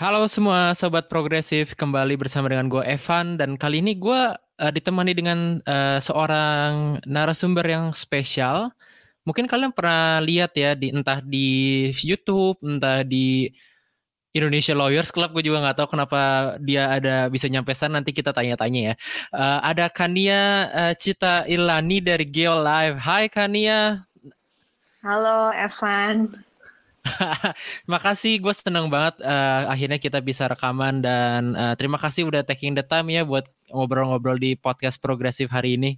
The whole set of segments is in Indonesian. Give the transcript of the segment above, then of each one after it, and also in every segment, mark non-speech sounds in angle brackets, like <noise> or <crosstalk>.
Halo semua sobat progresif, kembali bersama dengan gue Evan dan kali ini gue uh, ditemani dengan uh, seorang narasumber yang spesial. Mungkin kalian pernah lihat ya di entah di YouTube, entah di Indonesia Lawyers Club, gue juga nggak tahu kenapa dia ada bisa nyampe sana. Nanti kita tanya-tanya ya. Uh, ada Kania uh, Cita Ilani dari Geo Live. Hai Kania. Halo Evan. <laughs> Makasih, gue seneng banget uh, akhirnya kita bisa rekaman dan uh, terima kasih udah taking the time ya buat ngobrol-ngobrol di podcast progresif hari ini.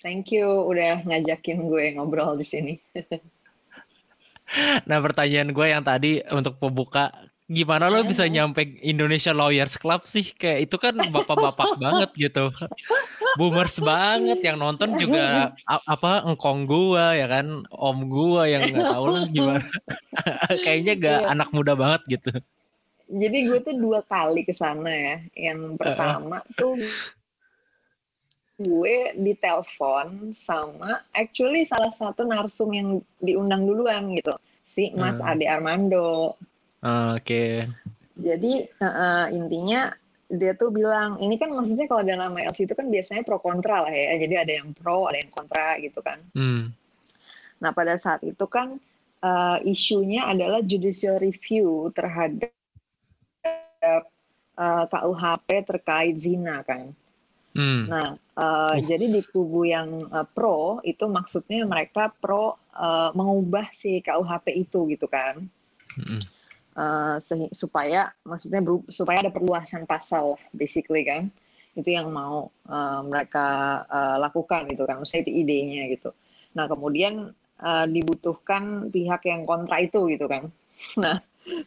Thank you udah ngajakin gue ngobrol di sini. <laughs> nah pertanyaan gue yang tadi untuk pembuka gimana lo bisa nyampe Indonesia Lawyers Club sih? Kayak itu kan bapak-bapak <laughs> banget gitu. Boomers banget. Yang nonton juga apa engkong gua ya kan? Om gua yang nggak tahu lah gimana. <laughs> Kayaknya gak iya. anak muda banget gitu. Jadi gue tuh dua kali ke sana ya. Yang pertama uh. tuh gue ditelepon sama actually salah satu narsum yang diundang duluan gitu. Si Mas uh. Ade Armando Oke. Okay. Jadi uh, intinya dia tuh bilang ini kan maksudnya kalau dalam LC itu kan biasanya pro kontra lah ya. Jadi ada yang pro, ada yang kontra gitu kan. Hmm. Nah pada saat itu kan uh, isunya adalah judicial review terhadap uh, eh, KUHP terkait zina kan. Hmm. Nah, uh, uh. jadi di kubu yang uh, pro itu maksudnya mereka pro uh, mengubah si KUHP itu gitu kan. Hmm. Uh, supaya maksudnya supaya ada perluasan pasal basically kan. Itu yang mau uh, mereka uh, lakukan gitu kan. Maksudnya itu idenya gitu. Nah kemudian uh, dibutuhkan pihak yang kontra itu gitu kan. <laughs> Nah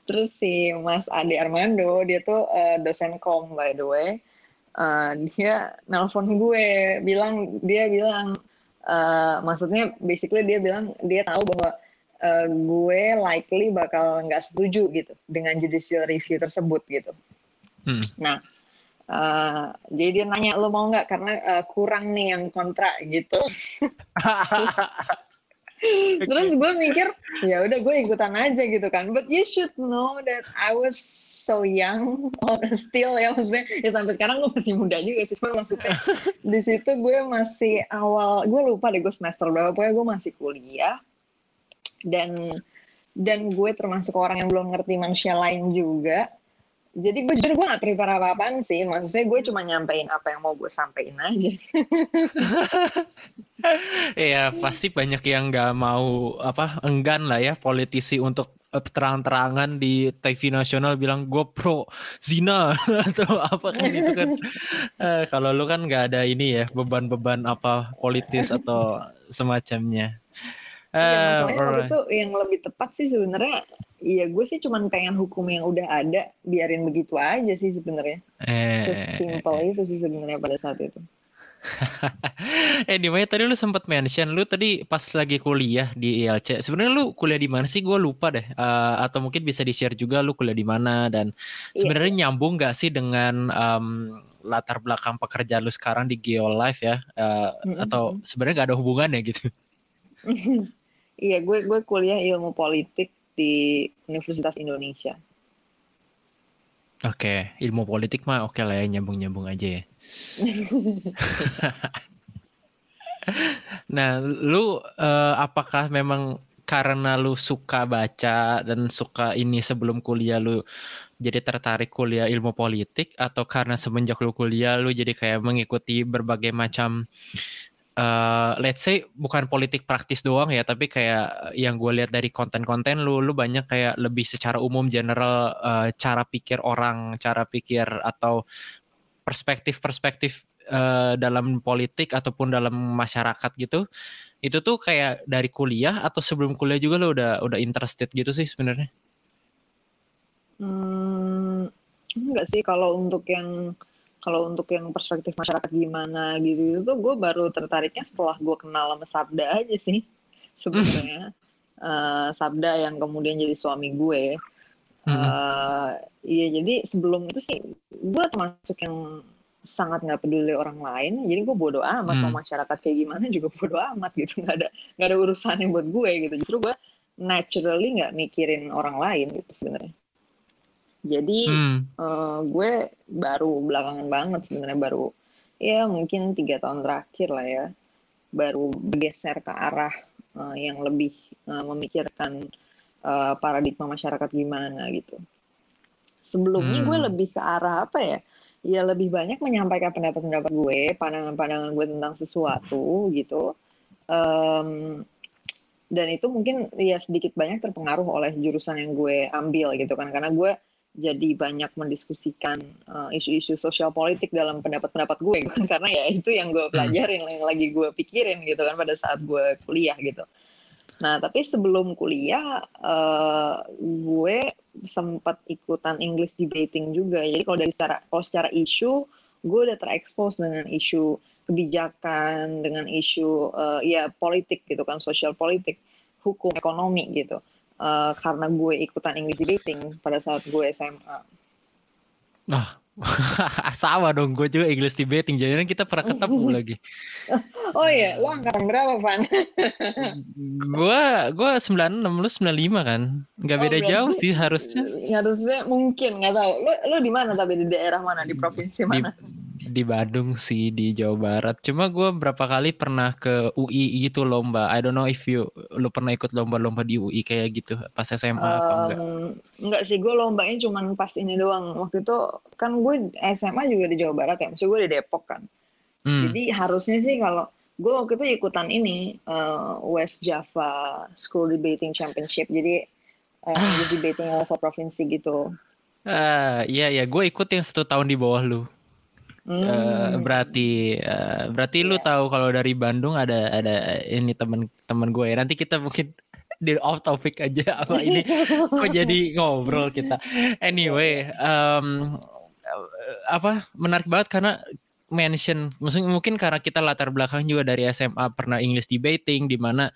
terus si Mas Ade Armando dia tuh uh, dosen kom by the way. Uh, dia nelpon gue bilang dia bilang uh, maksudnya basically dia bilang dia tahu bahwa uh, gue likely bakal nggak setuju gitu dengan judicial review tersebut gitu. Hmm. Nah, uh, jadi dia nanya lo mau nggak karena uh, kurang nih yang kontra gitu. <laughs> Terus gue mikir ya udah gue ikutan aja gitu kan. But you should know that I was so young or <laughs> still ya maksudnya ya sampai sekarang gue masih muda juga sih maksudnya <laughs> di situ gue masih awal gue lupa deh gue semester berapa pokoknya gue masih kuliah dan dan gue termasuk orang yang belum ngerti manusia lain juga. Jadi gue jujur gue gak prepare apa-apaan sih. Maksudnya gue cuma nyampein apa yang mau gue sampein aja. <laughs> Iya pasti banyak yang gak mau apa enggan lah ya politisi untuk eh, terang-terangan di TV nasional bilang gue pro zina. <laughs> Atau apa kan itu kan. Uh, <laughs> kalau lu kan nggak ada ini ya beban-beban apa politis atau semacamnya Uh, masalahnya itu yang lebih tepat sih sebenarnya Iya, gue sih cuma pengen hukum yang udah ada biarin begitu aja sih sebenarnya. Eh, Sesimpel itu sih sebenarnya pada saat itu. <laughs> eh di tadi lu sempat mention lu tadi pas lagi kuliah di ILC. Sebenarnya lu kuliah di mana sih? Gue lupa deh. Uh, atau mungkin bisa di-share juga lu kuliah di mana dan iya. sebenarnya nyambung gak sih dengan um, latar belakang pekerjaan lu sekarang di Geolife ya? Uh, mm -hmm. Atau sebenarnya gak ada hubungannya gitu? <laughs> Iya, gue gue kuliah ilmu politik di Universitas Indonesia. Oke, ilmu politik mah oke lah ya nyambung-nyambung aja ya. <laughs> nah, lu uh, apakah memang karena lu suka baca dan suka ini sebelum kuliah lu jadi tertarik kuliah ilmu politik atau karena semenjak lu kuliah lu jadi kayak mengikuti berbagai macam uh, let's say bukan politik praktis doang ya tapi kayak yang gue lihat dari konten-konten lu lu banyak kayak lebih secara umum general uh, cara pikir orang cara pikir atau perspektif-perspektif uh, dalam politik ataupun dalam masyarakat gitu itu tuh kayak dari kuliah atau sebelum kuliah juga lo udah udah interested gitu sih sebenarnya? Hmm, enggak sih kalau untuk yang kalau untuk yang perspektif masyarakat gimana gitu itu tuh gue baru tertariknya setelah gue kenal sama Sabda aja sih sebenarnya. Uh, Sabda yang kemudian jadi suami gue. Uh, iya jadi sebelum itu sih gue termasuk yang sangat nggak peduli orang lain jadi gue bodoh amat hmm. mau masyarakat kayak gimana juga bodoh amat gitu. Nggak ada nggak ada urusannya buat gue gitu. Justru gue naturally nggak mikirin orang lain gitu sebenarnya Jadi hmm. uh, gue baru belakangan banget sebenarnya baru ya mungkin tiga tahun terakhir lah ya baru bergeser ke arah uh, yang lebih uh, memikirkan uh, paradigma masyarakat gimana gitu. Sebelumnya hmm. gue lebih ke arah apa ya? Ya lebih banyak menyampaikan pendapat-pendapat gue, pandangan-pandangan gue tentang sesuatu gitu. Um, dan itu mungkin ya sedikit banyak terpengaruh oleh jurusan yang gue ambil gitu kan karena gue jadi banyak mendiskusikan uh, isu-isu sosial politik dalam pendapat-pendapat gue <laughs> karena ya itu yang gue hmm. pelajarin hmm. yang lagi gue pikirin gitu kan pada saat gue kuliah gitu. Nah tapi sebelum kuliah uh, gue sempat ikutan English debating juga. Jadi kalau dari secara kalau secara isu gue udah terekspos dengan isu kebijakan, dengan isu uh, ya politik gitu kan, sosial politik, hukum, ekonomi gitu uh, karena gue ikutan English debating pada saat gue SMA. Ah, <laughs> sama dong, gue juga English debating. Jadi kita pernah ketemu <laughs> lagi. Oh iya, lo angkatan berapa, Van? gue gue 96, lu 95 kan? Gak beda oh, jauh sih harusnya. Harusnya mungkin, gak tahu. Lo, lo di mana tapi di daerah mana? Di provinsi mana? Di, di Bandung sih di Jawa Barat. Cuma gue berapa kali pernah ke UI gitu lomba. I don't know if you lu pernah ikut lomba-lomba di UI kayak gitu pas SMA um, apa enggak? Enggak sih, gue lombanya cuma pas ini doang. Waktu itu kan gue SMA juga di Jawa Barat ya, maksud gue di Depok kan. Hmm. Jadi harusnya sih kalau gue waktu itu ikutan ini uh, West Java School Debating Championship. Jadi uh, ah. debating level provinsi gitu. Ah, uh, iya ya, gue ikut yang satu tahun di bawah lu. Hmm. Uh, berarti uh, berarti yeah. lu iya. tahu kalau dari Bandung ada ada ini teman-teman gue ya. Nanti kita mungkin di off topic aja <laughs> apa ini kok jadi ngobrol kita. Anyway, um, apa menarik banget karena mention maksudnya mungkin karena kita latar belakang juga dari SMA pernah English debating di mana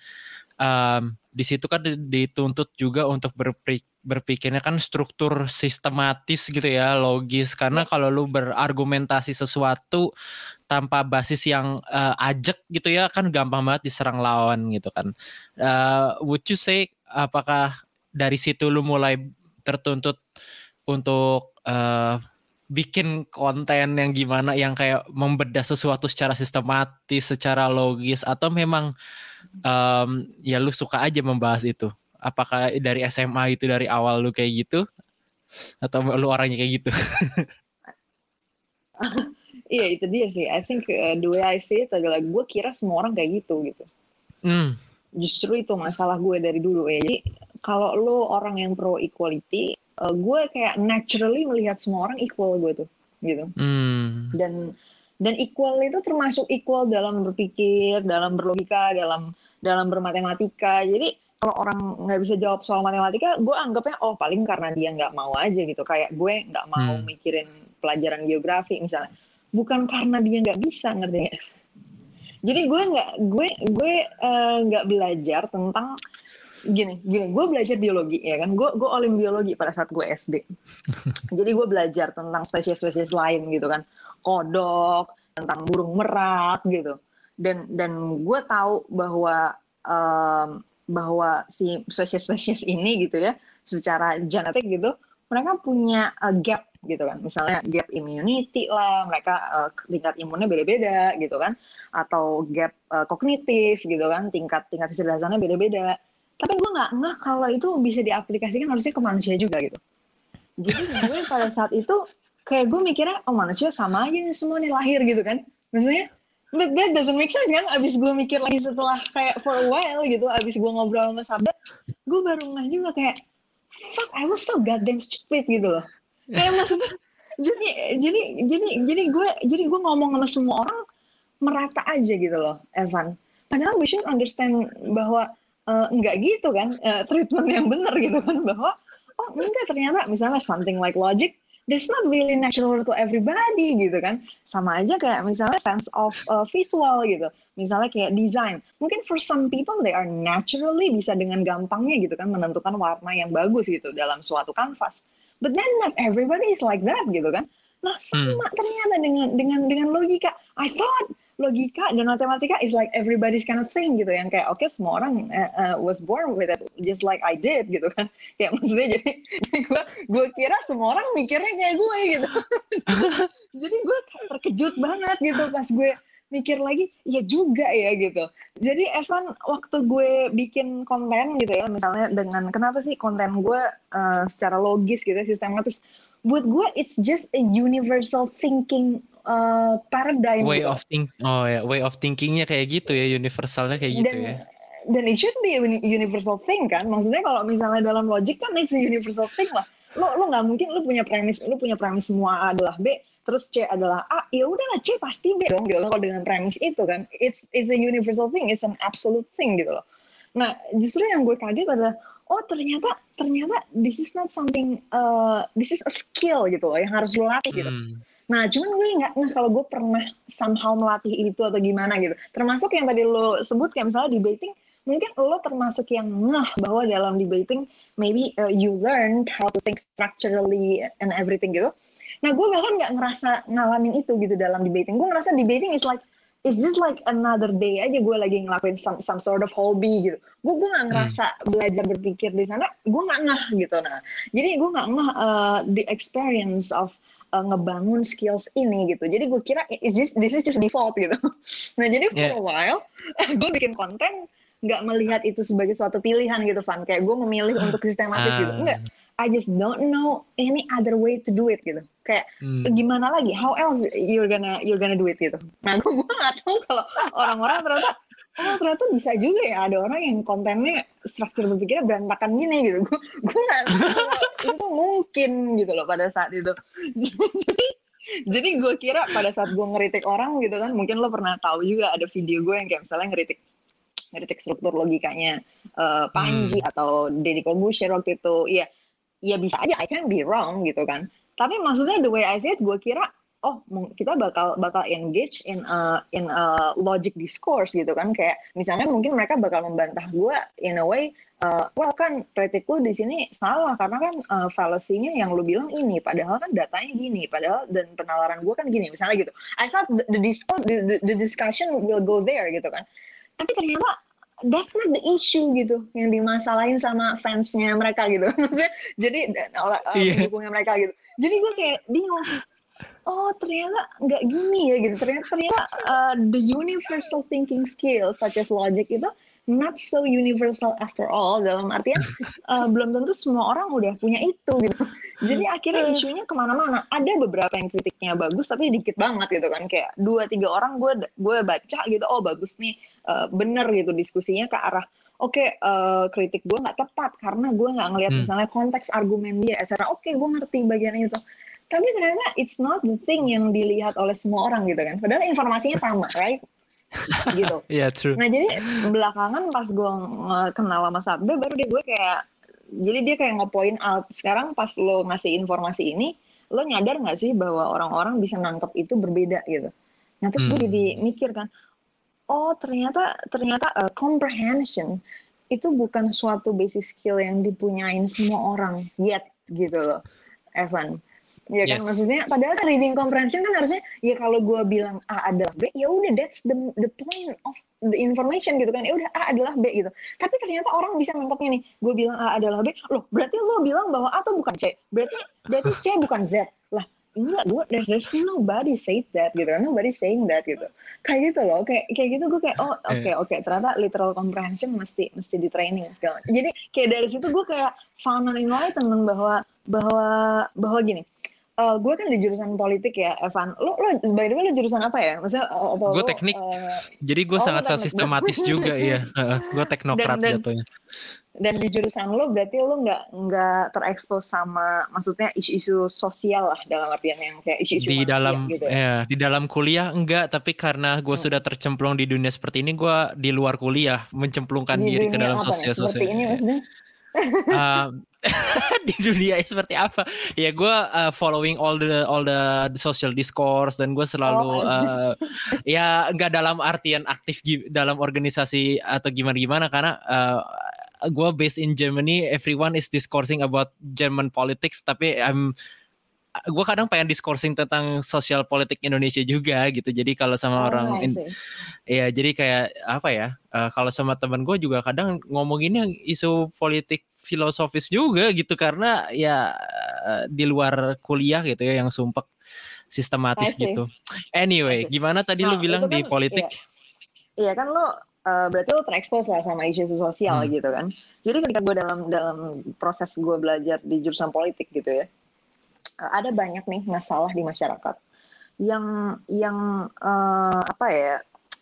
um, di situ kan dituntut juga untuk berpikir berpikirnya kan struktur sistematis gitu ya logis karena ya. kalau lu berargumentasi sesuatu tanpa basis yang uh, ajak gitu ya kan gampang banget diserang lawan gitu kan uh, would you say apakah dari situ lu mulai tertuntut untuk uh, bikin konten yang gimana yang kayak membedah sesuatu secara sistematis secara logis atau memang um, ya lu suka aja membahas itu? Apakah dari SMA itu dari awal lu kayak gitu atau lu orangnya kayak gitu? <laughs> Iya itu dia sih. I think uh, the way I see it adalah gue kira semua orang kayak gitu gitu. Mm. Justru itu masalah gue dari dulu ya. Jadi kalau lo orang yang pro equality, uh, gue kayak naturally melihat semua orang equal gue tuh gitu. Mm. Dan dan equal itu termasuk equal dalam berpikir, dalam berlogika, dalam dalam bermatematika. Jadi kalau orang nggak bisa jawab soal matematika, gue anggapnya oh paling karena dia nggak mau aja gitu. Kayak gue nggak mau hmm. mikirin pelajaran geografi misalnya, bukan karena dia nggak bisa ngerti Jadi gue nggak gue gue eh, nggak uh, belajar tentang gini gini gue belajar biologi ya kan gue gue olim biologi pada saat gue SD <laughs> jadi gue belajar tentang spesies-spesies lain gitu kan kodok, tentang burung merak gitu. Dan dan gue tahu bahwa um, bahwa si spesies-spesies ini gitu ya, secara genetik gitu, mereka punya uh, gap gitu kan. Misalnya gap immunity lah, mereka uh, tingkat imunnya beda-beda gitu kan, atau gap uh, kognitif gitu kan, tingkat tingkat kecerdasannya beda-beda. Tapi gue nggak nggak kalau itu bisa diaplikasikan harusnya ke manusia juga gitu. Jadi gue pada saat itu kayak gue mikirnya oh manusia sama aja semua nih lahir gitu kan maksudnya but that doesn't make sense kan? Abis gue mikir lagi setelah kayak for a while gitu abis gue ngobrol sama sahabat gue baru ngeh juga kayak fuck I was so goddamn stupid gitu loh. Kayak maksudnya jadi jadi jadi jadi gue jadi gue ngomong sama semua orang merata aja gitu loh Evan. Padahal we should understand bahwa uh, enggak gitu kan uh, treatment yang benar gitu kan bahwa oh enggak ternyata misalnya something like logic that's not really natural to everybody gitu kan. Sama aja kayak misalnya sense of uh, visual gitu. Misalnya kayak design. Mungkin for some people they are naturally bisa dengan gampangnya gitu kan menentukan warna yang bagus gitu dalam suatu kanvas. But then not everybody is like that gitu kan. Nah sama hmm. ternyata dengan dengan dengan logika. I thought logika dan matematika is like everybody's kind of thing gitu yang kayak oke okay, semua orang uh, uh, was born with it just like I did gitu kan. <laughs> Kayak maksudnya jadi, <laughs> gue gue kira semua orang mikirnya kayak gue gitu. <laughs> Jadi gue terkejut banget gitu pas gue mikir lagi ya juga ya gitu. Jadi Evan waktu gue bikin konten gitu ya misalnya dengan kenapa sih konten gue uh, secara logis gitu sistematis buat gue it's just a universal thinking uh, paradigm way gitu. of think oh ya way of thinkingnya kayak gitu ya universalnya kayak gitu dan, ya dan it should be a universal thing kan maksudnya kalau misalnya dalam logic kan it's a universal thing lah lo lo nggak mungkin lo punya premis lo punya premis semua A adalah B terus C adalah A ya udahlah C pasti B dong gitu kalau dengan premis itu kan it's it's a universal thing it's an absolute thing gitu loh nah justru yang gue kaget adalah oh ternyata ternyata this is not something uh, this is a skill gitu loh yang harus lo latih gitu. Hmm. Nah, cuman gue nggak nah kalau gue pernah somehow melatih itu atau gimana gitu. Termasuk yang tadi lo sebut kayak misalnya debating, mungkin lo termasuk yang ngeh bahwa dalam debating maybe uh, you learned how to think structurally and everything gitu. Nah, gue bahkan nggak ngerasa ngalamin itu gitu dalam debating. Gue ngerasa debating is like is this like another day aja gue lagi ngelakuin some, some sort of hobby gitu gue gue nggak hmm. ngerasa hmm. belajar berpikir di sana gue nggak ngeh gitu nah jadi gue nggak ngeh uh, the experience of uh, ngebangun skills ini gitu jadi gue kira is this this is just default gitu <laughs> nah jadi for yeah. a while <laughs> gue bikin konten nggak melihat itu sebagai suatu pilihan gitu Van kayak gue memilih untuk sistematis uh. gitu enggak ah. I just don't know any other way to do it gitu. Kayak hmm. gimana lagi? How else you're gonna you're gonna do it gitu? Nah, gue nggak tahu kalau <laughs> orang-orang ternyata oh ternyata bisa juga ya ada orang yang kontennya struktur berpikirnya berantakan gini gitu. <laughs> Gue gue nggak itu mungkin gitu loh pada saat itu. <laughs> jadi jadi gue kira pada saat gue ngeritik orang gitu kan, mungkin lo pernah tahu juga ada video gue yang kayak misalnya ngeritik ngeritik struktur logikanya uh, Panji hmm. atau Deddy Corbuzier waktu itu. Iya, ya bisa aja I can be wrong gitu kan tapi maksudnya the way I see it gue kira oh kita bakal bakal engage in a, in a logic discourse gitu kan. Kayak misalnya mungkin mereka bakal membantah gue in a way uh, well kan kritik lu di sini salah karena kan uh, fallacy-nya yang lu bilang ini padahal kan datanya gini padahal dan penalaran gue kan gini misalnya gitu. I thought the, the, the, the discussion will go there gitu kan. Tapi ternyata that's not the issue gitu yang dimasalahin sama fansnya mereka gitu. <laughs> Maksudnya jadi orang uh, yeah. pendukungnya mereka gitu. Jadi gue kayak bingung oh ternyata nggak gini ya gitu. Ternyata ternyata uh, the universal thinking skill such as logic itu not so universal after all. Dalam artian <laughs> uh, belum tentu semua orang udah punya itu gitu. Jadi akhirnya hmm. isunya ke mana-mana. Ada beberapa yang kritiknya bagus tapi dikit banget gitu kan. Kayak dua tiga orang gue gue baca gitu. Oh bagus nih. Uh, bener gitu. Diskusinya ke arah oke okay, uh, kritik gue nggak tepat karena gue nggak ngelihat hmm. misalnya konteks argumen dia etc oke okay, gue ngerti bagian itu tapi ternyata it's not the thing yang dilihat oleh semua orang gitu kan padahal informasinya sama <laughs> right gitu. Yeah, true. Nah jadi belakangan pas gue kenal sama Sabda baru deh gue kayak jadi dia kayak ngepoint out sekarang pas lo ngasih informasi ini lo nyadar nggak sih bahwa orang-orang bisa nangkep itu berbeda gitu. Nah terus hmm. gue jadi mikir kan, oh ternyata ternyata uh, comprehension itu bukan suatu basic skill yang dipunyain semua orang yet gitu loh, Evan. Ya kan yes. maksudnya padahal kan reading comprehension kan harusnya ya kalau gue bilang A adalah B ya udah that's the the point of the information gitu kan ya udah A adalah B gitu. Tapi ternyata orang bisa nangkepnya nih. Gue bilang A adalah B. Loh, berarti lo bilang bahwa A tuh bukan C. Berarti berarti C bukan Z. Lah, enggak gue there's, there's nobody say that gitu kan nobody saying that gitu kayak gitu loh kayak kayak gitu gue kayak oh oke okay, oke okay. ternyata literal comprehension mesti mesti di training segala jadi kayak dari situ gue kayak found an enlightenment bahwa bahwa bahwa gini uh, gue kan di jurusan politik ya, Evan. Lo, lo by the way lo jurusan apa ya? Maksudnya uh, gue teknik. Uh, jadi gue oh, sangat sistematis juga ya. Uh, gue teknokrat dan, jatuhnya. Dan di jurusan lo berarti lo nggak nggak terekspos sama maksudnya isu-isu sosial lah dalam artian yang kayak isu-isu di dalam gitu ya? ya di dalam kuliah enggak tapi karena gue hmm. sudah tercemplung di dunia seperti ini gue di luar kuliah mencemplungkan di diri ke dalam sosial sosial. ini maksudnya? Uh, <laughs> di dunia seperti apa ya gue uh, following all the all the, the social discourse dan gue selalu oh. uh, ya nggak dalam artian aktif dalam organisasi atau gimana gimana karena uh, gue based in Germany everyone is discoursing about German politics tapi I'm gue kadang pengen discoursing tentang sosial politik Indonesia juga gitu. Jadi kalau sama oh, orang, in, ya jadi kayak apa ya? Uh, kalau sama teman gue juga kadang ngomonginnya isu politik filosofis juga gitu karena ya uh, di luar kuliah gitu ya yang sumpek sistematis gitu. Anyway, gimana tadi nah, lu bilang kan, di politik? Iya, iya kan lo uh, berarti lo terekspos lah sama isu sosial hmm. gitu kan. Jadi ketika gue dalam dalam proses gue belajar di jurusan politik gitu ya, uh, ada banyak nih masalah di masyarakat yang yang uh, apa ya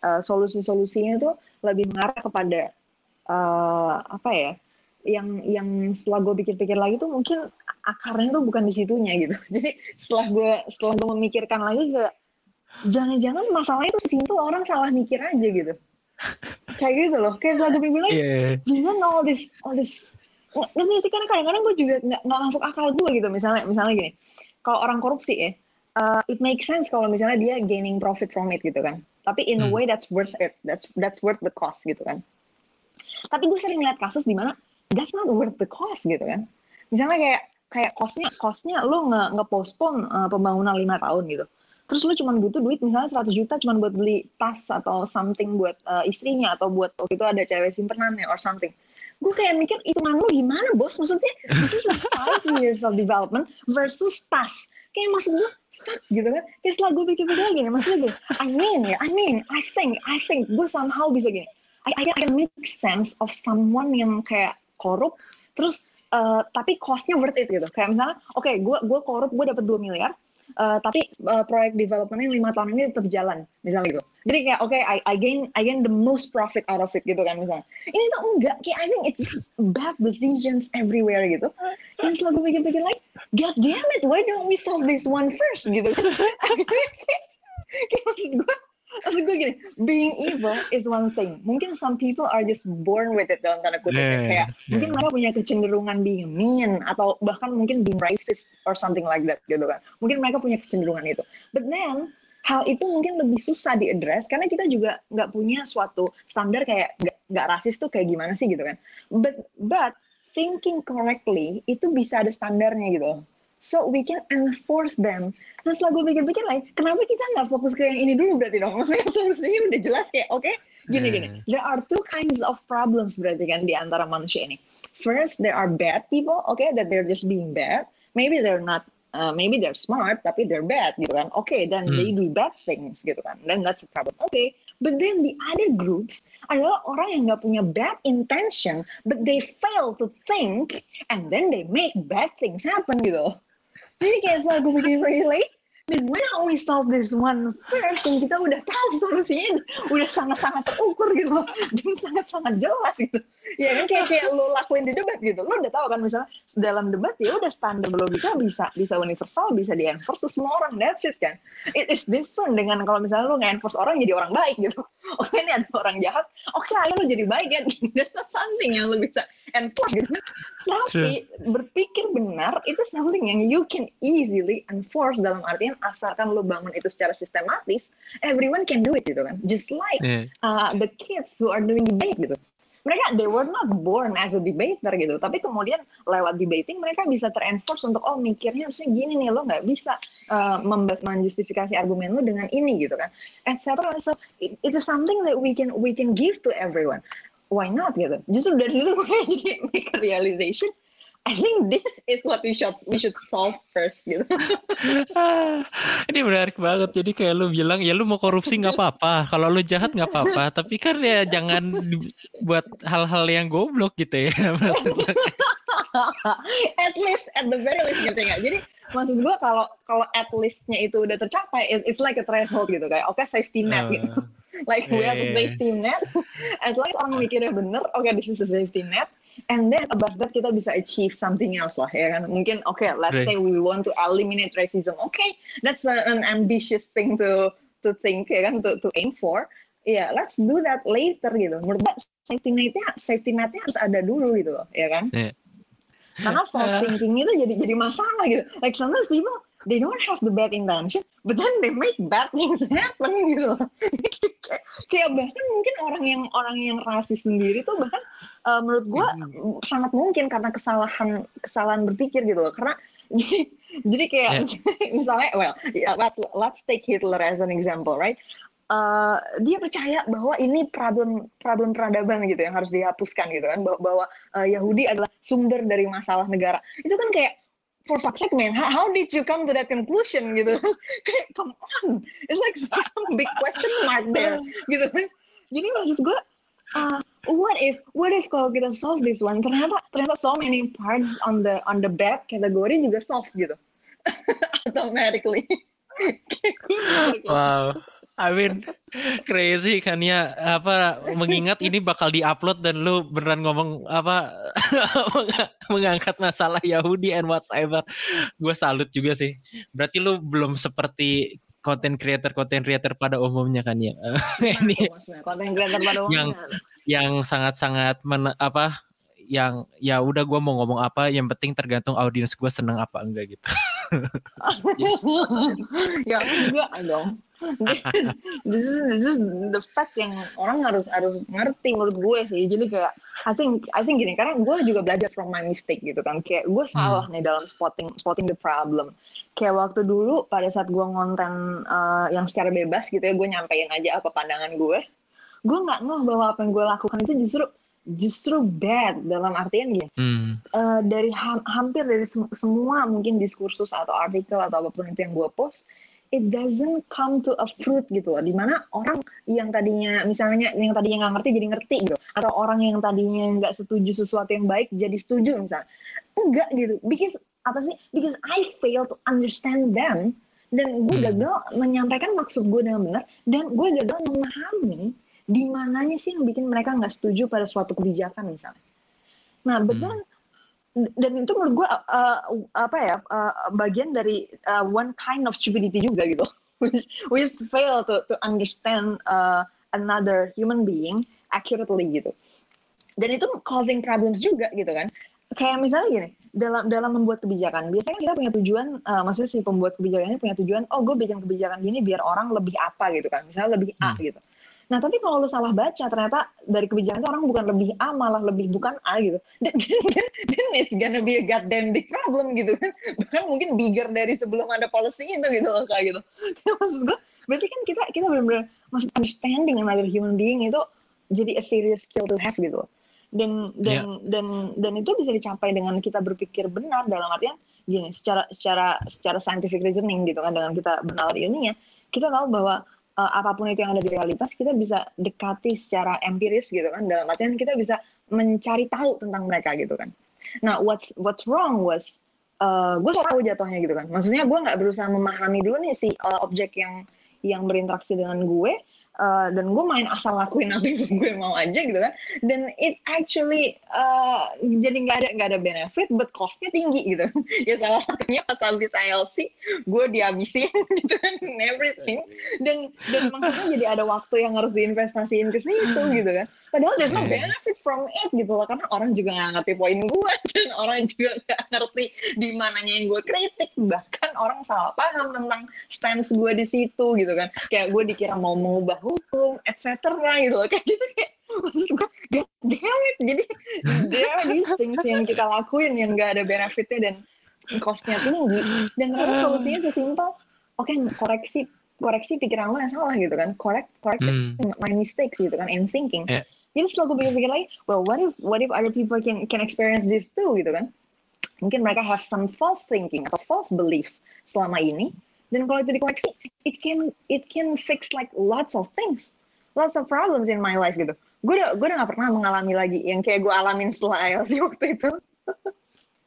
uh, solusi-solusinya itu lebih mengarah kepada uh, apa ya yang yang setelah gue pikir-pikir lagi tuh mungkin akarnya tuh bukan di situnya gitu. <laughs> Jadi setelah gue setelah gue memikirkan lagi kayak jangan-jangan masalahnya tuh simpel orang salah mikir aja gitu kayak gitu loh kayak lagu minggu lagi yeah. gimana all this all this nanti sih karena kadang-kadang gue juga nggak nggak masuk akal gue gitu. Misalnya misalnya gini kalau orang korupsi ya uh, it makes sense kalau misalnya dia gaining profit from it gitu kan. Tapi in a hmm. way that's worth it. That's that's worth the cost gitu kan. Tapi gue sering lihat kasus di mana that's not worth the cost gitu kan. Misalnya kayak kayak costnya costnya lo nggak nggak postpone uh, pembangunan lima tahun gitu. Terus lu cuma butuh duit misalnya 100 juta cuma buat beli tas atau something buat uh, istrinya atau buat waktu itu ada cewek simpenannya or something gue kayak mikir hitungan lu gimana bos? Maksudnya this is like five years of development versus tas. Kayak maksud gue fuck gitu kan. Kayak setelah gue pikir-pikir gini maksudnya gini I mean ya I mean I think I think gue somehow bisa gini. I, I, can make sense of someone yang kayak korup terus uh, tapi costnya worth it gitu. Kayak misalnya oke okay, gue gue korup gue dapat 2 miliar uh, tapi uh, proyek developmentnya lima tahun ini tetap jalan misalnya gitu. Jadi kayak oke okay, I, I gain I gain the most profit out of it gitu kan misalnya. Ini tuh enggak kayak I think it's bad decisions everywhere gitu. Dan selalu pikir-pikir like God damn it why don't we solve this one first? gitu <laughs> kayak maksud gue Maksud gue gini, being evil is one thing. Mungkin some people are just born with it dalam tanda kutip. Yeah, kayak yeah. mungkin mereka punya kecenderungan being mean atau bahkan mungkin being racist or something like that gitu kan. Mungkin mereka punya kecenderungan itu. But then hal itu mungkin lebih susah diadres karena kita juga nggak punya suatu standar kayak nggak rasis tuh kayak gimana sih gitu kan. But but thinking correctly itu bisa ada standarnya gitu so we can enforce them. Setelah gue pikir-pikir lagi, kenapa kita nggak fokus ke yang ini dulu berarti dong? <laughs> Maksudnya solusinya udah jelas kayak, oke, okay, gini-gini. Hmm. There are two kinds of problems berarti kan di antara manusia ini. First, there are bad people, okay, that they're just being bad. Maybe they're not, uh, maybe they're smart, tapi they're bad gitu kan. Oke, okay, then hmm. they do bad things gitu kan. Then that's a problem. Oke, okay. but then the other groups adalah orang yang nggak punya bad intention, but they fail to think, and then they make bad things happen gitu. Jadi kayak setelah gue pikir relate, dan why not we solve this one first dan kita udah tahu solusinya udah sangat-sangat terukur gitu. Dan sangat-sangat jelas gitu ya kan kayak kayak lo lakuin di debat gitu. Lo udah tahu kan misalnya dalam debat ya udah standar logika bisa bisa universal bisa di enforce semua orang. That's it kan? It is different dengan kalau misalnya lo nggak enforce orang jadi orang baik gitu. <laughs> Oke ini ada orang jahat. Oke ayo lo jadi baik kan? <laughs> That's not something yang lo bisa enforce gitu. Tapi berpikir benar itu something yang you can easily enforce dalam artian asalkan lo bangun itu secara sistematis everyone can do it gitu kan. Just like yeah. uh, the kids who are doing debate gitu mereka they were not born as a debater gitu. Tapi kemudian lewat debating mereka bisa terenforce untuk oh mikirnya harusnya gini nih lo nggak bisa uh, menjustifikasi argumen lo dengan ini gitu kan. Etc so it, it is something that we can we can give to everyone. Why not gitu? Justru dari situ <laughs> gue jadi make a realization I think this is what we should we should solve first gitu. <laughs> Ini menarik banget. Jadi kayak lu bilang ya lu mau korupsi nggak apa-apa. Kalau lu jahat nggak apa-apa. <laughs> Tapi kan ya jangan buat hal-hal yang goblok gitu ya <laughs> at least at the very least gitu ya. Jadi maksud gua kalau kalau at leastnya itu udah tercapai, it, it's like a threshold gitu kayak oke okay, safety net uh, gitu. like yeah. we have a safety net. As long as orang mikirnya bener, oke okay, this is a safety net and then above that kita bisa achieve something else lah ya kan? Mungkin oke okay, let's right. say we want to eliminate racism. Oke okay, that's a, an ambitious thing to to think ya kan? To to aim for. Ya yeah, let's do that later gitu. Menurut gue safety netnya safety netnya harus ada dulu gitu loh ya kan? Yeah. karena false thinking itu jadi jadi masalah gitu. Like sometimes people they don't have the bad intention, but then they make bad things happen gitu <laughs> kayak, bahkan mungkin orang yang orang yang rasis sendiri tuh bahkan uh, menurut gue mm. sangat mungkin karena kesalahan kesalahan berpikir gitu loh. Karena <laughs> jadi kayak yeah. <laughs> misalnya, well, yeah, let's let's take Hitler as an example, right? Uh, dia percaya bahwa ini problem problem peradaban gitu yang harus dihapuskan gitu kan bahwa, bahwa uh, Yahudi adalah sumber dari masalah negara itu kan kayak for fuck's sake man. How, how did you come to that conclusion gitu kayak <laughs> come on. It's like <laughs> some big question mark there gitu kan jadi maksud gue uh, what if what if kalau kita solve this one ternyata ternyata so many parts on the on the bad kategori juga solve gitu. <laughs> Automatically. Wow I mean crazy kan ya apa mengingat ini bakal diupload dan lu beneran ngomong apa <laughs> mengangkat masalah Yahudi and whatsoever. Gue salut juga sih. Berarti lu belum seperti konten creator konten creator pada umumnya kan ya. <laughs> ini konten creator pada umumnya. Yang yang sangat-sangat apa yang ya udah gue mau ngomong apa yang penting tergantung audiens gue seneng apa enggak gitu. <laughs> ya enggak dong <laughs> this is this is the fact yang orang harus harus ngerti menurut gue sih jadi kayak I think I think gini karena gue juga belajar from my mistake gitu kan kayak gue salah hmm. nih dalam spotting spotting the problem kayak waktu dulu pada saat gue ngonten uh, yang secara bebas gitu ya gue nyampein aja apa pandangan gue gue nggak ngeh bahwa apa yang gue lakukan itu justru justru bad dalam artian gini hmm. uh, dari ha hampir dari sem semua mungkin diskursus atau artikel atau apa pun itu yang gue post it doesn't come to a fruit gitu loh. Di mana orang yang tadinya misalnya yang tadinya nggak ngerti jadi ngerti gitu. Atau orang yang tadinya nggak setuju sesuatu yang baik jadi setuju misalnya enggak gitu. Because apa sih? Because I fail to understand them. Dan gue hmm. gagal menyampaikan maksud gue dengan benar. Dan gue gagal memahami di mananya sih yang bikin mereka nggak setuju pada suatu kebijakan misalnya nah betul hmm dan itu menurut gue uh, apa ya uh, bagian dari uh, one kind of stupidity juga gitu. <laughs> We, we fail to to understand uh, another human being accurately gitu. Dan itu causing problems juga gitu kan. Kayak misalnya gini dalam dalam membuat kebijakan biasanya kita punya tujuan uh, maksudnya si pembuat kebijakannya punya tujuan oh gue bikin kebijakan gini biar orang lebih apa gitu kan. Misalnya lebih A hmm. gitu Nah, tapi kalau lu salah baca, ternyata dari kebijakan itu orang bukan lebih A, malah lebih bukan A gitu. <laughs> Dan then it's gonna be a goddamn big problem gitu kan. <laughs> Bahkan mungkin bigger dari sebelum ada policy itu gitu loh, <laughs> kayak gitu. maksud gue, berarti kan kita kita benar-benar maksud understanding another human being itu jadi a serious skill to have gitu loh. Dan dan yeah. dan dan itu bisa dicapai dengan kita berpikir benar dalam artian gini, secara secara secara scientific reasoning gitu kan dengan kita benar ilmiah, kita tahu bahwa uh, apa pun itu yang ada di realitas kita bisa dekati secara empiris gitu kan. Dalam artian kita bisa mencari tahu tentang mereka gitu kan. Nah what's what's wrong was uh, gue tahu jatuhnya gitu kan. Maksudnya gue nggak berusaha memahami dulu nih si uh, objek yang yang berinteraksi dengan gue uh, dan gue main asal lakuin apa yang gue mau aja gitu kan. Dan it actually uh, jadi nggak ada nggak ada benefit but costnya tinggi gitu. <laughs> Ya salah satunya pas habis ILC gue dihabisin <laughs> gitu kan everything. Dan dan maksudnya jadi ada waktu yang harus diinvestasiin ke situ gitu kan padahal there's no benefit from it gitu loh karena orang juga nggak ngerti poin gue <laughs> dan orang juga nggak ngerti di mananya yang gue kritik. Bahkan orang salah paham tentang stance gue di situ gitu kan. Kayak gue dikira mau mengubah hukum etc gitu loh. Kayak gitu kayak God damn it. Jadi there are these things yang kita lakuin yang gak ada benefitnya dan costnya tinggi. Dan ternyata solusinya sesimpel oke okay, koreksi koreksi pikiran lo yang salah gitu kan. Correct correct hmm. my mistakes gitu kan in thinking. Yeah. Jadi setelah gue pikir-pikir lagi well what if what if other people can can experience this too gitu kan. Mungkin mereka have some false thinking atau false beliefs selama ini. Dan kalau itu dikoreksi it can it can fix like lots of things. Lots of problems in my life gitu. Gue udah gue udah gak pernah mengalami lagi yang kayak gue alamin setelah IELTS <laughs> waktu itu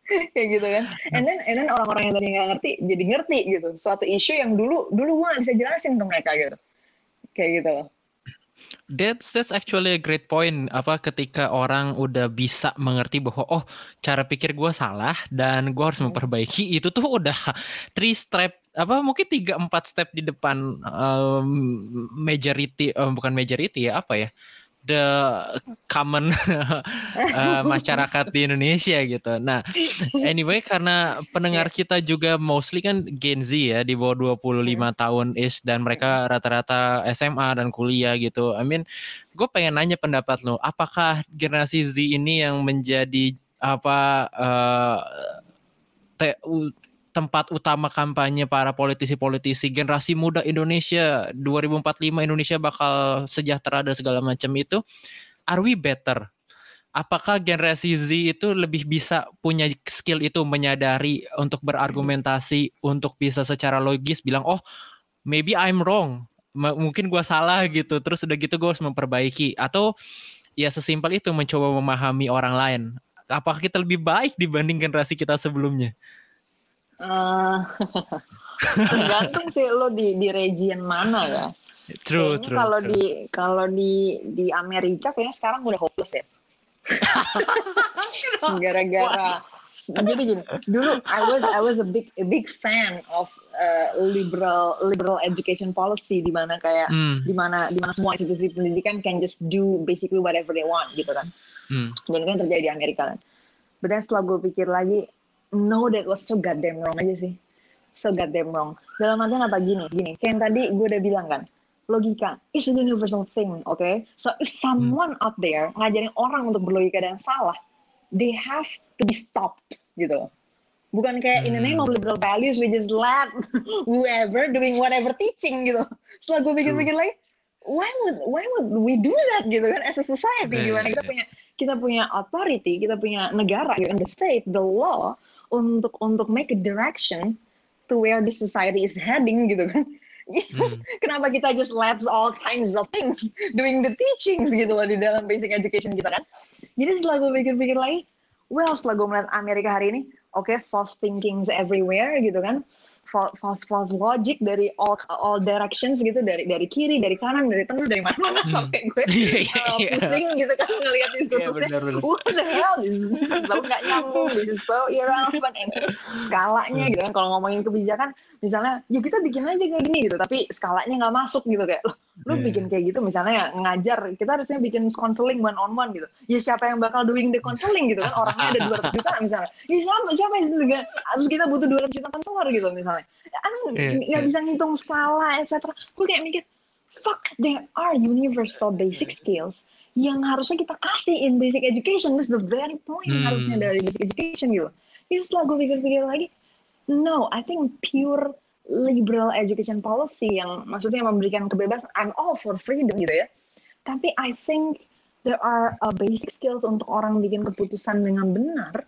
<laughs> kayak gitu kan. And then and then orang-orang yang tadi nggak ngerti jadi ngerti gitu. Suatu isu yang dulu dulu gue gak bisa jelasin ke mereka gitu. Kayak gitu loh. That's that's actually a great point. Apa ketika orang udah bisa mengerti bahwa oh cara pikir gue salah dan gue harus hmm. memperbaiki itu tuh udah <laughs> three step apa mungkin tiga empat step di depan um, majority um, bukan majority ya apa ya the common <laughs> uh, masyarakat di Indonesia gitu. Nah, anyway karena pendengar kita juga mostly kan Gen Z ya di bawah 25 tahun is dan mereka rata-rata SMA dan kuliah gitu. I mean, gue pengen nanya pendapat lo, apakah generasi Z ini yang menjadi apa uh, te, tempat utama kampanye para politisi-politisi generasi muda Indonesia. 2045 Indonesia bakal sejahtera dan segala macam itu. Are we better? Apakah generasi Z itu lebih bisa punya skill itu menyadari untuk berargumentasi untuk bisa secara logis bilang oh maybe I'm wrong. Mungkin gue salah gitu. Terus udah gitu gue harus memperbaiki. Atau ya sesimpel itu mencoba memahami orang lain. Apakah kita lebih baik dibanding generasi kita sebelumnya Uh, <laughs> tergantung sih lo di di region mana ya. True, kayaknya true. Kalau di kalau di di Amerika kayaknya sekarang udah hopeless ya. <laughs> Gara-gara jadi gini, dulu I was I was a big a big fan of uh, liberal liberal education policy di mana kayak mm. di mana di mana semua institusi pendidikan can just do basically whatever they want gitu kan. Mm. Dan kan terjadi di Amerika kan. But then setelah gue pikir lagi, no that was so goddamn wrong aja sih. So goddamn wrong. Dalam artian apa? Gini gini. Kayak yang tadi gue udah bilang kan logika is a universal thing oke? Okay? so if someone hmm. out there ngajarin orang untuk berlogika dan salah they have to be stopped gitu. Bukan kayak in the name of hmm. liberal values we just let <laughs> whoever doing whatever teaching gitu. Setelah gue pikir-pikir lagi why would why would we do that gitu kan? As a society yeah, gimana? Kita punya kita punya authority kita punya negara gitu, the state the law untuk untuk make a direction to where the society is heading gitu kan. <laughs> Hmm. Kenapa kita just let all kinds of things doing the teachings gitu loh di dalam basic education kita kan. Jadi setelah gue pikir-pikir lagi, well setelah gue melihat Amerika hari ini, oke okay, false thinkings everywhere gitu kan false false logic dari all all directions gitu dari dari kiri dari kanan dari tengah dari mana-mana hmm. sampai gue <laughs> yeah, yeah, uh, pusing yeah. gitu kan ngelihat itu. Yeah, bener, bener. what the hell so nggak nyambung this is so irrelevant. And skalanya gitu kan kalau ngomongin kebijakan misalnya ya kita bikin aja kayak gini gitu. Tapi skalanya nggak masuk gitu kayak loh lu yeah. bikin kayak gitu misalnya ya ngajar kita harusnya bikin counseling one on one gitu. Ya siapa yang bakal doing the counseling? gitu kan. Orangnya ada 200 juta misalnya. Ya siapa siapa yang juga harus kita butuh 200 juta konselor gitu misalnya anu yeah, nggak yeah. bisa ngitung skala etc gue kayak mikir fuck there are universal basic skills yang harusnya kita kasih in basic education. This is the very point hmm. harusnya dari basic education gitu. Jadi setelah gue pikir-pikir lagi no I think pure liberal education policy yang maksudnya memberikan kebebasan I'm all for freedom gitu ya. Tapi I think there are uh, basic skills untuk orang bikin keputusan dengan benar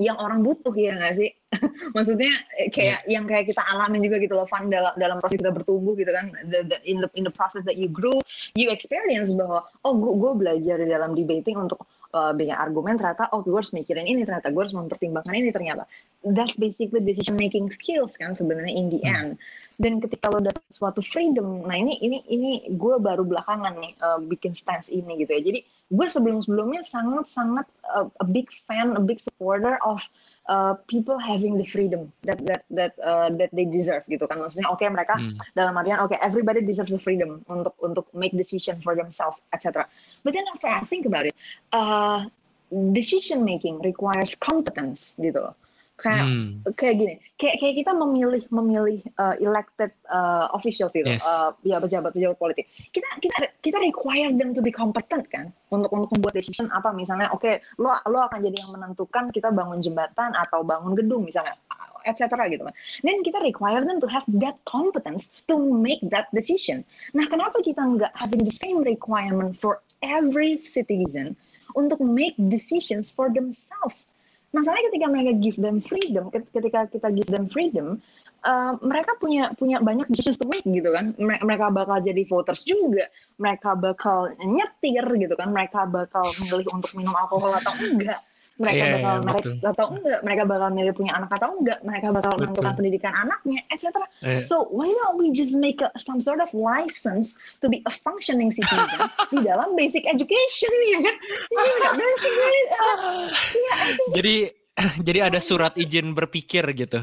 yang orang butuh ya nggak sih <laughs> maksudnya eh, kayak yeah. yang kayak kita alamin juga gitu loh Van dalam dalam proses kita bertumbuh gitu kan the, the, in the in the process that you grew you experience bahwa oh gue belajar di dalam debating untuk uh, banyak argumen ternyata oh gue harus mikirin ini ternyata gue harus mempertimbangkan ini ternyata. That's basically decision making skills kan sebenarnya in the hmm. end. Dan ketika lo dapat suatu freedom nah ini ini ini gue baru belakangan nih uh, bikin stance ini gitu ya. Jadi gue sebelum sebelumnya sangat sangat uh, a big fan a big supporter of uh, people having the freedom that that that uh, that they deserve gitu kan. Maksudnya oke okay, mereka hmm. dalam artian oke okay, everybody deserves the freedom untuk untuk make decision for themselves etc but then after I think about it uh, decision making requires competence gitu loh kayak hmm. kayak gini kayak kayak kita memilih memilih uh, elected uh, officials gitu yes. uh, ya pejabat pejabat politik kita kita kita require them to be competent kan untuk untuk membuat decision apa misalnya oke okay, lo lo akan jadi yang menentukan kita bangun jembatan atau bangun gedung misalnya etc gitu kan dan kita require them to have that competence to make that decision nah kenapa kita nggak having the same requirement for every citizen untuk make decisions for themselves masalahnya ketika mereka give them freedom ketika kita give them freedom uh, mereka punya punya banyak decisions to make gitu kan. Mereka bakal jadi voters juga. Mereka bakal nyetir gitu kan. Mereka bakal memilih untuk minum alkohol atau enggak mereka yeah, bakal yeah, mereka atau enggak mereka bakal milih punya anak atau enggak mereka bakal menentukan pendidikan anaknya etc yeah. so why don't we just make a, some sort of license to be a functioning citizen <laughs> di dalam basic education ya kan uh, yeah, <laughs> jadi <laughs> jadi ada surat izin berpikir gitu.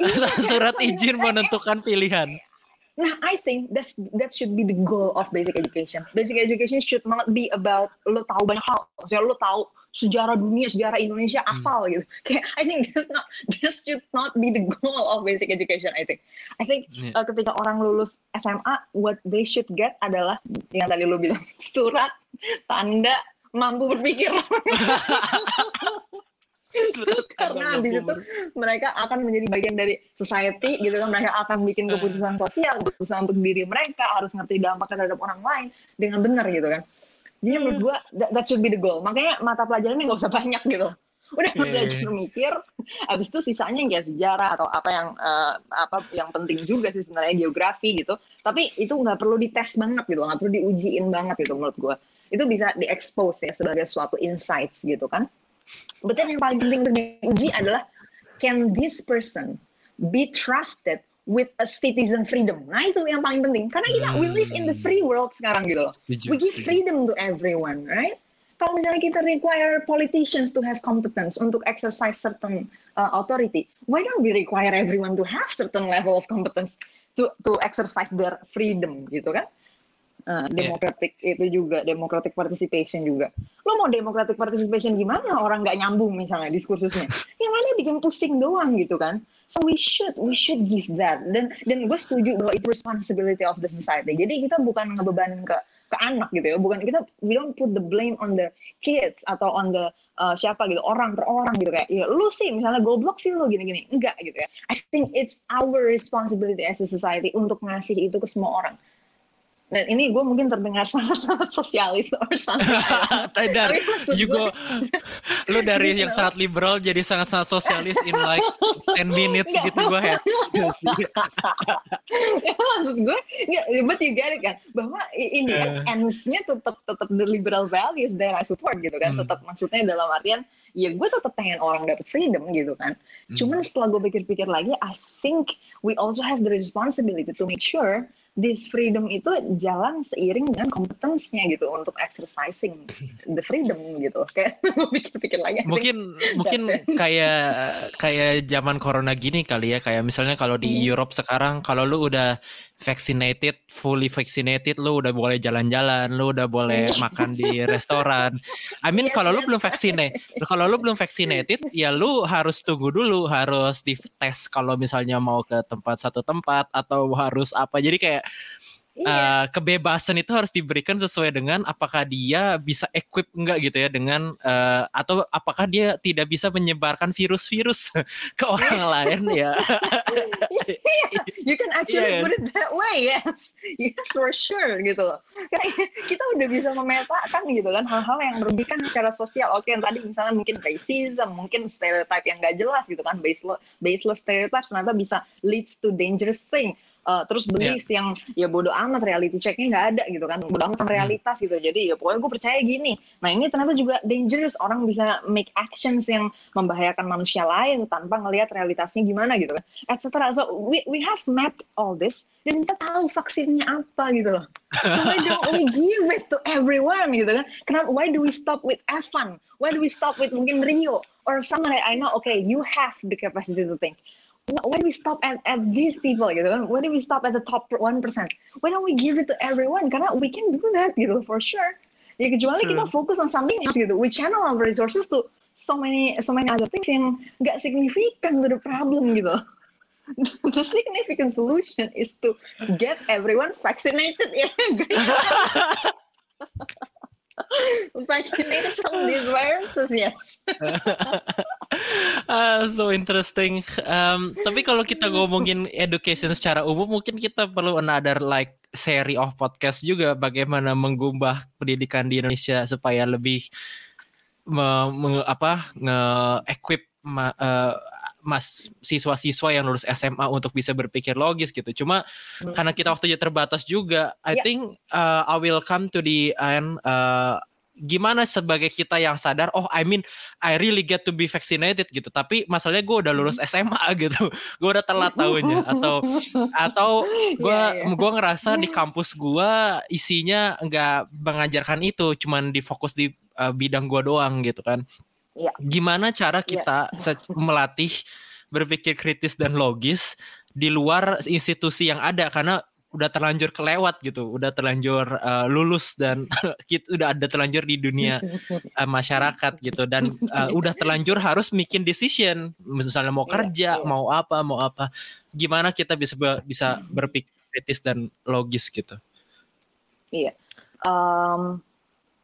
Iya, surat izin menentukan pilihan. Nah, I think that's that should be the goal of basic education. Basic education should not be about lo tahu banyak hal. Maksudnya lo tahu sejarah dunia, sejarah Indonesia, hmm. apal gitu. <laughs> Kayak I think this not this should not be the goal of basic education. I think. I think yeah. uh, ketika orang lulus SMA, what they should get adalah yang tadi lo bilang <laughs> surat tanda mampu berpikir. <laughs> karena habis itu mereka akan menjadi bagian dari society gitu kan mereka akan bikin keputusan sosial keputusan untuk diri mereka harus ngerti dampak terhadap orang lain dengan benar gitu kan jadi menurut gua that, that should be the goal. Makanya mata pelajarannya nggak usah banyak gitu. Udah yeah. belajar mikir habis itu sisanya kayak sejarah atau apa yang uh, apa yang penting juga sih sebenarnya geografi gitu. Tapi itu nggak perlu dites banget gitu nggak perlu diujiin banget gitu menurut gua. Itu bisa diekspos ya sebagai suatu insights gitu kan. Then yang paling penting untuk diuji adalah can this person be trusted with a citizen freedom. Nah itu yang paling penting karena kita hmm. we live in the free world sekarang gitu loh. We give freedom to everyone, right? Kalau misalnya kita require politicians to have competence untuk exercise certain uh, authority, why don't we require everyone to have certain level of competence to to exercise their freedom gitu kan? Uh, democratic yeah. itu juga democratic participation juga. Lo mau democratic participation gimana? Orang nggak nyambung misalnya diskursusnya. <laughs> Yang ada bikin pusing doang gitu kan? So we should we should give that. Dan dan gue setuju bahwa itu responsibility of the society. Jadi kita bukan ngebebanin ke ke anak gitu ya. Bukan kita we don't put the blame on the kids atau on the uh, siapa gitu. Orang per orang gitu. Kayak ya lu sih misalnya goblok sih lu gini-gini. Enggak gitu ya. I think it's our responsibility as a society untuk ngasih itu ke semua orang dan ini gue mungkin terdengar <laughs> sangat-sangat sosialis or something. <laughs> Tidak, juga lu dari yang sangat liberal jadi sangat-sangat sosialis in like 10 minutes gitu gue ya, <laughs> maksud gue, ya, but you get it kan, bahwa ini uh. ends-nya tetap tetap the liberal values that I support gitu kan, hmm. tetap maksudnya dalam artian ya gue tetap pengen orang dapat freedom gitu kan. Hmm. Cuman setelah gue pikir-pikir lagi, I think we also have the responsibility to make sure this freedom itu jalan seiring dengan kompetensnya gitu untuk exercising the freedom gitu. Kayak <laughs> pikir-pikir lagi mungkin mungkin kayak kayak zaman corona gini kali ya. Kayak misalnya kalau di hmm. Europe sekarang kalau lu udah vaccinated fully vaccinated lu udah boleh jalan-jalan lu udah boleh hmm. makan di restoran. I mean yes, kalau lu belum vaccinated kalau lu belum vaccinated ya lu harus tunggu dulu harus dites kalau misalnya mau ke tempat satu tempat atau harus apa. Jadi kayak Iya. Uh, kebebasan itu harus diberikan sesuai dengan apakah dia bisa equip enggak gitu ya dengan uh, atau apakah dia tidak bisa menyebarkan virus-virus <laughs> ke orang <laughs> lain ya. yeah, you can actually yes. put it that way, yes, yes for sure gitu loh. kita udah bisa memetakan gitu kan hal-hal yang merugikan secara sosial. Oke, yang tadi misalnya mungkin racism, mungkin stereotype yang gak jelas gitu kan, baseless, baseless stereotypes ternyata bisa leads to dangerous thing uh, terus beli yeah. yang ya bodoh amat reality checknya nggak ada gitu kan. Bodoh amat sama hmm. realitas gitu. Jadi ya pokoknya gue percaya gini. Nah ini ternyata juga dangerous. Orang bisa make actions yang membahayakan manusia lain tanpa ngelihat realitasnya gimana gitu kan. Etc so we we have mapped all this. Dan kita tahu vaksinnya apa gitu loh. So why don't we give it to everyone gitu kan? Kenapa why do we stop with Evan? Why do we stop with mungkin Rio or someone that I know? Okay you have the capacity to think why do we stop at, at these people gitu kan? Why do we stop at the top one percent? Why don't we give it to everyone? Karena we can do that gitu for sure. Ya kecuali True. kita fokus on something else gitu. We channel our resources to so many so many other things yang nggak significant to the problem gitu. <laughs> the significant solution is to get everyone vaccinated <laughs> ya. <laughs> vaccinated from these viruses, yes. uh, <laughs> so interesting. Um, tapi kalau kita ngomongin education secara umum, mungkin kita perlu another like seri of podcast juga bagaimana menggubah pendidikan di Indonesia supaya lebih me, me, apa nge-equip uh, mas siswa-siswa yang lulus SMA untuk bisa berpikir logis gitu. Cuma hmm. karena kita waktunya terbatas juga, I yeah. think uh, I will come to the end. Uh, gimana sebagai kita yang sadar, oh I mean I really get to be vaccinated gitu. Tapi masalahnya gue udah lulus SMA <laughs> gitu, gue udah telat tahunya. Atau atau gue yeah, yeah. gue ngerasa di <laughs> kampus gue isinya nggak mengajarkan itu, cuman difokus di uh, bidang gue doang gitu kan. Ya. Gimana cara iya. kita ya. melatih berpikir kritis dan logis di luar institusi yang ada karena udah terlanjur kelewat gitu, udah terlanjur uh, lulus dan <laughs> kita udah ada terlanjur di dunia uh, <laughs> masyarakat gitu dan uh, udah terlanjur harus bikin decision, misalnya mau iya, kerja, yeah, yeah. mau apa, mau apa, gimana kita bisa bisa berpikir kritis dan logis gitu. Iya. Um,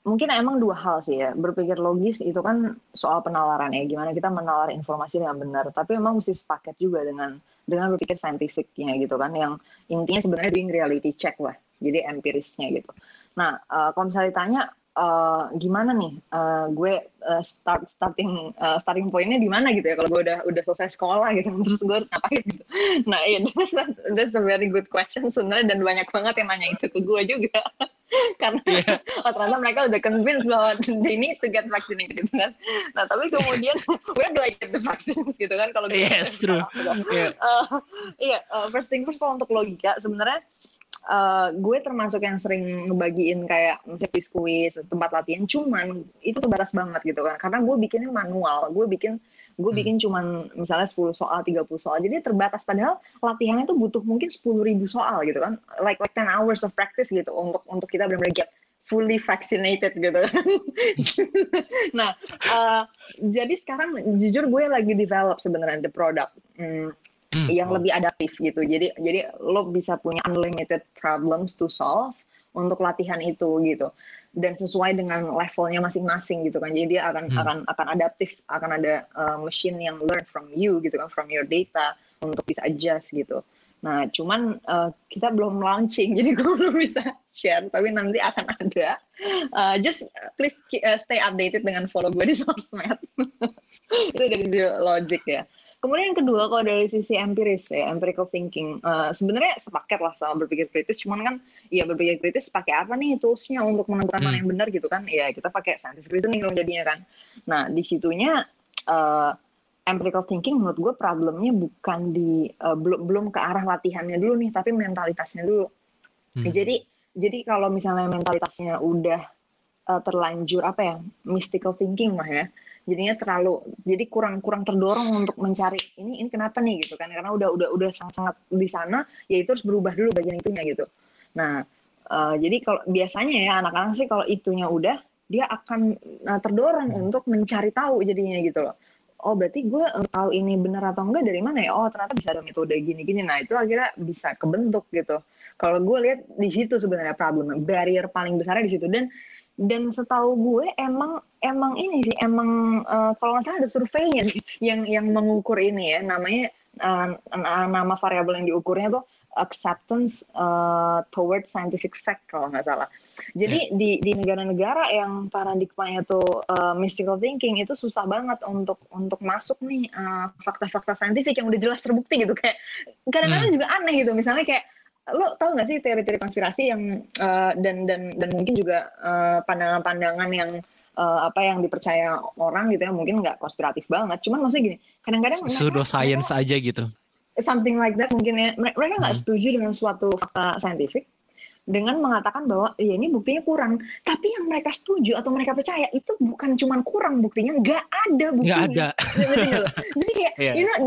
mungkin emang dua hal sih ya. Berpikir logis itu kan soal penalaran ya. Gimana kita menalar informasi dengan benar. Tapi memang mesti sepaket juga dengan dengan berpikir saintifiknya gitu kan. Yang intinya sebenarnya doing reality check lah. Jadi empirisnya gitu. Nah, uh, kalau misalnya ditanya uh, gimana nih uh, gue uh, start starting uh, starting pointnya di mana gitu ya kalau gue udah udah selesai sekolah gitu. <laughs> Terus gue ngapain gitu. Nah iya yeah, <laughs> that's, that's a very good question sebenarnya dan banyak banget yang nanya itu ke gue juga. <laughs> Karena yeah. oh, ternyata mereka udah convinced bahwa they need to get vaccinated gitu kan. Nah tapi kemudian where do I get the vaccine gitu kan kalau yes true. Yeah. uh, iya uh, first thing first kalau untuk logika sebenarnya uh, gue termasuk yang sering ngebagiin kayak misalnya kuis tempat latihan cuman itu terbatas banget gitu kan karena gue bikinnya manual gue bikin gue hmm. bikin cuman misalnya 10 soal 30 soal jadi terbatas padahal latihannya tuh butuh mungkin 10 ribu soal gitu kan like like 10 hours of practice gitu untuk untuk kita benar-benar get fully vaccinated gitu kan. <laughs> nah, uh, jadi sekarang jujur gue lagi develop sebenarnya the product. Hmm, hmm. yang lebih adaptif gitu. Jadi jadi lo bisa punya unlimited problems to solve untuk latihan itu gitu. Dan sesuai dengan levelnya masing-masing gitu kan. Jadi dia akan hmm. akan akan adaptif, akan ada uh, machine yang learn from you gitu kan, from your data untuk bisa adjust gitu. Nah, cuman uh, kita belum launching, <laughs> jadi gue belum bisa share. Tapi nanti akan ada. Uh, just please uh, stay updated dengan follow gue di <laughs> sosmed. itu dari logic ya. Kemudian yang kedua kalau dari sisi empiris ya, empirical thinking, uh, sebenarnya sepaket lah sama berpikir kritis. Cuman kan, ya berpikir kritis pakai apa nih toolsnya untuk menentukan hmm. mana yang benar gitu kan? Ya kita pakai scientific reasoning dong jadinya kan. Nah di situnya uh, empirical thinking menurut gue problemnya bukan di uh, belum belum ke arah latihannya dulu nih, tapi mentalitasnya dulu. Hmm. Jadi jadi kalau misalnya mentalitasnya udah uh, terlanjur apa ya mystical thinking mah ya jadinya terlalu jadi kurang kurang terdorong untuk mencari ini ini kenapa nih? gitu kan. Karena udah udah udah sangat sangat di sana ya itu harus berubah dulu bagian itunya gitu. Nah uh, jadi kalau biasanya ya anak-anak sih kalau itunya udah dia akan uh, terdorong hmm. untuk mencari tahu jadinya gitu loh. Oh berarti gue tahu ini benar atau enggak dari mana ya? Oh ternyata bisa ada metode gini-gini. Nah itu akhirnya bisa kebentuk gitu. Kalau gue lihat di situ sebenarnya problem barrier paling besarnya di situ. Dan dan setahu gue emang emang ini sih emang uh, kalau nggak salah ada surveinya sih yang yang mengukur ini ya namanya uh, nama variabel yang diukurnya tuh acceptance uh, toward scientific fact kalau nggak salah. Jadi yeah. di di negara-negara yang paradigmanya tuh uh, mystical thinking itu susah banget untuk untuk masuk nih fakta-fakta uh, saintifik yang udah jelas terbukti gitu kayak kadang-kadang hmm. juga aneh gitu misalnya kayak lo tau gak sih teori-teori konspirasi yang uh, dan dan dan mungkin juga uh, pandangan-pandangan yang uh, apa yang dipercaya orang gitu ya mungkin nggak konspiratif banget. Cuman maksudnya gini kadang-kadang pseudo science aja gitu. Something like that mungkin ya. Mereka nggak hmm. setuju dengan suatu fakta saintifik dengan mengatakan bahwa ya ini buktinya kurang. Tapi yang mereka setuju atau mereka percaya itu bukan cuma kurang buktinya nggak ada buktinya. Nggak ada. Jadi kayak <laughs> yeah. you know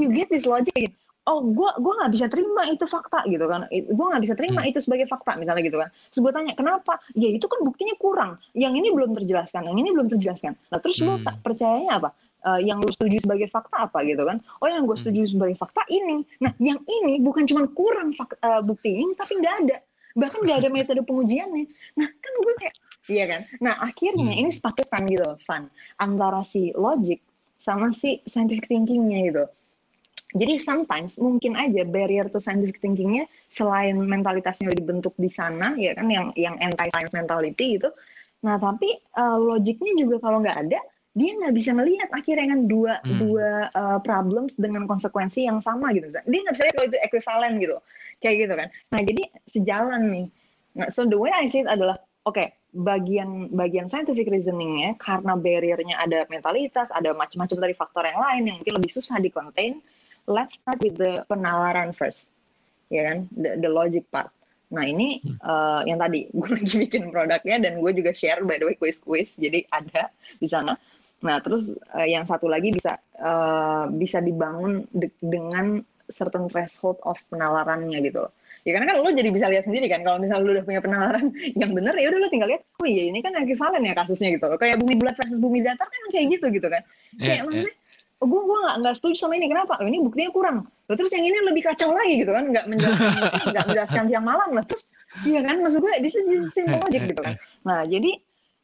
you get this logic oh gue gue nggak bisa terima itu fakta gitu kan. Gue nggak bisa terima hmm. itu sebagai fakta misalnya gitu kan. Terus gue tanya kenapa? Ya itu kan buktinya kurang. Yang ini belum terjelaskan yang ini belum terjelaskan. Nah terus hmm. lo tak percayanya apa? Uh, yang lo setuju sebagai fakta apa gitu kan? Oh yang gue hmm. setuju hmm. sebagai fakta ini. Nah yang ini bukan cuma kurang fakta, uh, buktinya tapi nggak ada. Bahkan nggak ada <laughs> metode pengujiannya. Nah kan gue kayak iya kan? Nah akhirnya hmm. ini sepaketan gitu fun antara si logic sama si scientific thinkingnya gitu jadi sometimes mungkin aja barrier to scientific thinkingnya selain mentalitasnya dibentuk di sana ya kan yang yang anti science mentality itu. Nah tapi uh, logiknya juga kalau nggak ada dia nggak bisa melihat akhirnya kan dua hmm. dua uh, problems dengan konsekuensi yang sama gitu. Dia nggak bisa lihat kalau itu ekuivalen gitu, kayak gitu kan. Nah jadi sejalan nih. Nah, so the way I see it adalah oke okay, bagian bagian scientific reasoningnya karena barriernya ada mentalitas, ada macam-macam dari faktor yang lain yang mungkin lebih susah di contain let's start with the penalaran first, ya kan, the, the logic part. Nah ini uh, yang tadi <laughs> gue lagi bikin produknya dan gue juga share by the way quiz-quiz, jadi ada di sana. Nah terus uh, yang satu lagi bisa uh, bisa dibangun de dengan certain threshold of penalarannya gitu. Ya karena kan lo jadi bisa lihat sendiri kan kalau misalnya lo udah punya penalaran <laughs> yang benar ya udah lo tinggal lihat, oh iya ini kan ekivalen ya kasusnya gitu. Kayak bumi bulat versus bumi datar kan kayak gitu gitu kan. Kayak yeah, maksudnya oh, gue gue nggak nggak setuju sama ini kenapa? Oh, ini buktinya kurang. Loh, terus yang ini lebih kacau lagi gitu kan, nggak menjelaskan <laughs> nggak menjelaskan siang malam lah. Terus iya kan maksud gue this is simple logic gitu kan. Nah jadi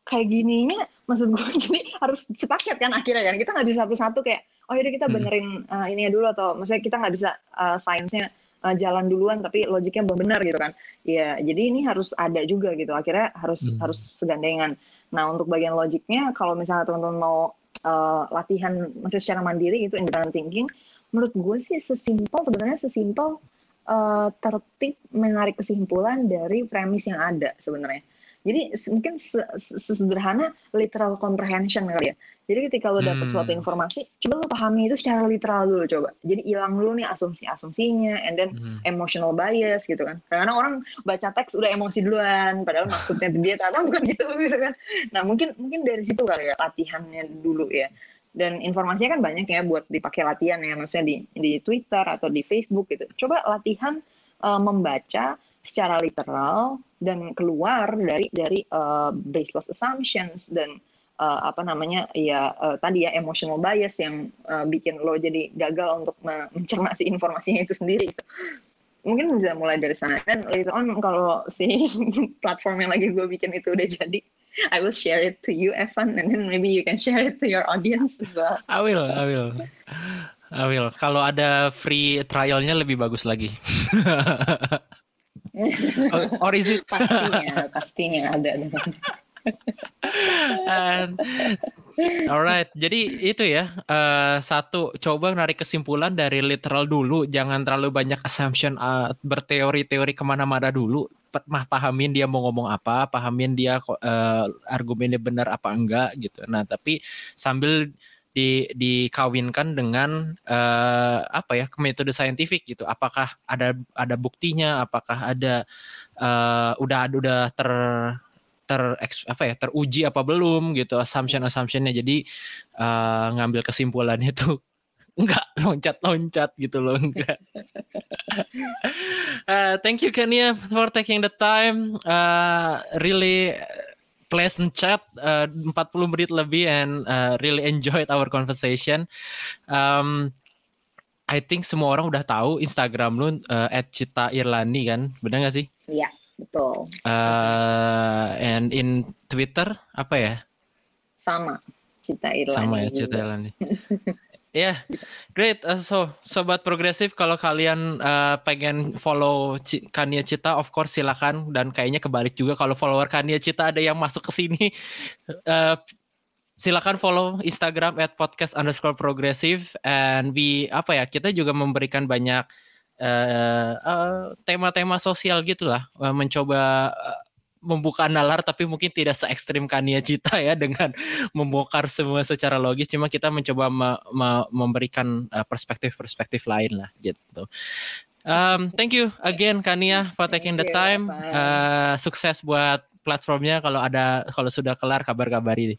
kayak gininya maksud gue <laughs> jadi harus sepaket kan akhirnya kan kita nggak bisa satu-satu kayak oh yaudah kita hmm. benerin uh, ini dulu atau maksudnya kita nggak bisa uh, sainsnya uh, jalan duluan tapi logiknya belum benar gitu kan ya jadi ini harus ada juga gitu akhirnya harus hmm. harus segandengan nah untuk bagian logiknya kalau misalnya teman-teman mau uh, latihan maksudnya secara mandiri itu independent thinking menurut gue sih sesimpel sebenarnya sesimpel uh, tertib menarik kesimpulan dari premis yang ada sebenarnya jadi mungkin sesederhana literal comprehension kali ya. Jadi ketika lo dapet hmm. suatu informasi, coba lo pahami itu secara literal dulu coba. Jadi hilang dulu nih asumsi-asumsinya, and then hmm. emotional bias gitu kan. Karena orang baca teks udah emosi duluan, padahal maksudnya dia ternyata bukan gitu <laughs> gitu kan. Nah mungkin mungkin dari situ kali ya latihannya dulu ya. Dan informasinya kan banyak ya buat dipakai latihan ya, maksudnya di di Twitter atau di Facebook gitu. Coba latihan uh, membaca secara literal dan keluar dari dari uh, baseless assumptions dan uh, apa namanya ya uh, tadi ya emotional bias yang uh, bikin lo jadi gagal untuk mencermati informasinya itu sendiri mungkin bisa mulai dari sana. Dan later on kalau si <laughs> platform yang lagi gue bikin itu udah jadi I will share it to you Evan and then maybe you can share it to your audience as well. I will I will. I will. Kalau ada free trialnya lebih bagus lagi. <laughs> Or is it pastinya pastinya ada And, alright, jadi itu ya uh, satu coba narik kesimpulan dari literal dulu, jangan terlalu banyak assumption uh, berteori-teori ke mana-mana dulu. Mah pahamin dia mau ngomong apa, pahamin dia uh, argumennya benar apa enggak gitu. Nah tapi sambil di dikawinkan dengan uh, apa ya metode saintifik gitu apakah ada ada buktinya apakah ada uh, udah udah ter ter apa ya teruji apa belum gitu assumption assumptionnya jadi uh, ngambil kesimpulan itu <laughs> enggak loncat-loncat gitu loh enggak. uh, <laughs> thank you Kenya for taking the time. Uh, really pleasant chat uh, 40 menit lebih and uh, really enjoyed our conversation. Um, I think semua orang udah tahu Instagram lu uh, @cita_irlani kan, benar gak sih? Iya, betul. Uh, and in Twitter apa ya? Sama, Cita Irlani. Sama ya, Cita Irlani. <laughs> Ya, yeah, great. Uh, so, sobat progresif, kalau kalian uh, pengen follow C Kania Cita, of course silakan. Dan kayaknya kebalik juga kalau follower Kania Cita ada yang masuk ke sini, uh, <laughs> silakan follow Instagram at podcast underscore progressive. And we apa ya? Kita juga memberikan banyak tema-tema uh, uh, sosial gitulah, uh, mencoba uh, membuka nalar tapi mungkin tidak se ekstrim Kania Cita ya <laughs> dengan membongkar semua secara logis cuma kita mencoba me me memberikan uh, perspektif-perspektif lain lah gitu. Um, thank you again Kania for taking the time. Uh, sukses buat platformnya kalau ada kalau sudah kelar kabar-kabari. <laughs>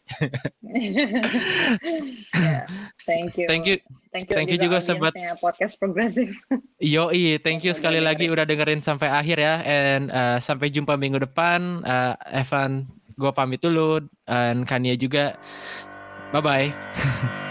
yeah, thank you. Thank you. Thank you, thank you juga, juga sobat podcast progresif. <laughs> Yo, thank you sekali lagi udah dengerin sampai akhir ya and uh, sampai jumpa minggu depan. Uh, Evan, gue pamit dulu dan Kania juga. Bye bye. <laughs>